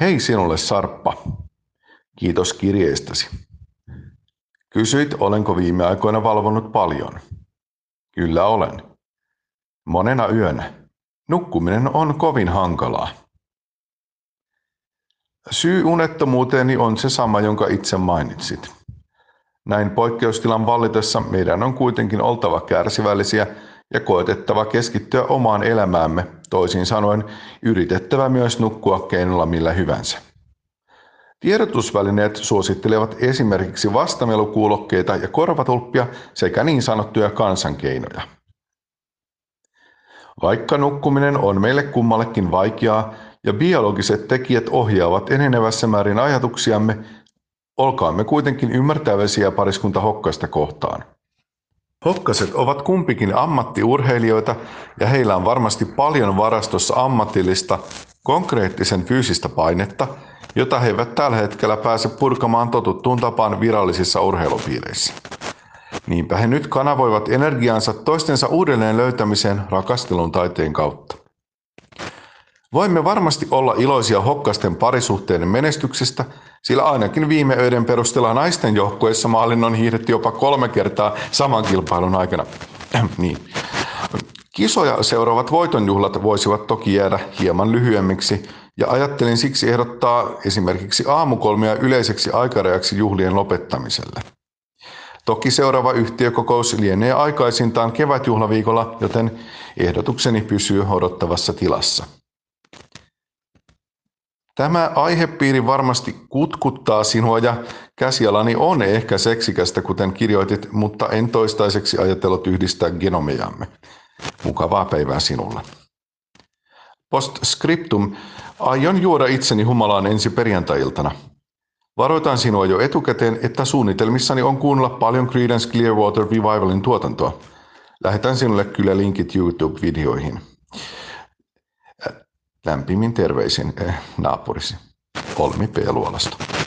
Hei sinulle Sarppa. Kiitos kirjeestäsi. Kysyit, olenko viime aikoina valvonut paljon. Kyllä olen. Monena yönä. Nukkuminen on kovin hankalaa. Syy unettomuuteeni on se sama, jonka itse mainitsit. Näin poikkeustilan vallitessa meidän on kuitenkin oltava kärsivällisiä ja koetettava keskittyä omaan elämäämme, toisin sanoen yritettävä myös nukkua keinolla millä hyvänsä. Tiedotusvälineet suosittelevat esimerkiksi vastamelukuulokkeita ja korvatulppia sekä niin sanottuja kansankeinoja. Vaikka nukkuminen on meille kummallekin vaikeaa ja biologiset tekijät ohjaavat enenevässä määrin ajatuksiamme, olkaamme kuitenkin ymmärtäväisiä pariskunta Hokkasta kohtaan. Hokkaset ovat kumpikin ammattiurheilijoita ja heillä on varmasti paljon varastossa ammatillista, konkreettisen fyysistä painetta, jota he eivät tällä hetkellä pääse purkamaan totuttuun tapaan virallisissa urheilupiireissä. Niinpä he nyt kanavoivat energiansa toistensa uudelleen löytämiseen rakastelun taiteen kautta. Voimme varmasti olla iloisia hokkasten parisuhteiden menestyksestä, sillä ainakin viime öiden perusteella naisten joukkueessa maalin on hiihdetty jopa kolme kertaa saman kilpailun aikana. niin. Kisoja seuraavat voitonjuhlat voisivat toki jäädä hieman lyhyemmiksi, ja ajattelin siksi ehdottaa esimerkiksi aamukolmia yleiseksi aikarajaksi juhlien lopettamiselle. Toki seuraava yhtiökokous lienee aikaisintaan kevätjuhlaviikolla, joten ehdotukseni pysyy odottavassa tilassa. Tämä aihepiiri varmasti kutkuttaa sinua ja käsialani on ehkä seksikästä, kuten kirjoitit, mutta en toistaiseksi ajatellut yhdistää genomejamme. Mukavaa päivää sinulle. Postscriptum. Aion juoda itseni humalaan ensi perjantai-iltana. Varoitan sinua jo etukäteen, että suunnitelmissani on kuunnella paljon Creedence Clearwater Revivalin tuotantoa. Lähetän sinulle kyllä linkit YouTube-videoihin. Lämpimin terveisin eh, naapurisi Olmi P. Luolasta.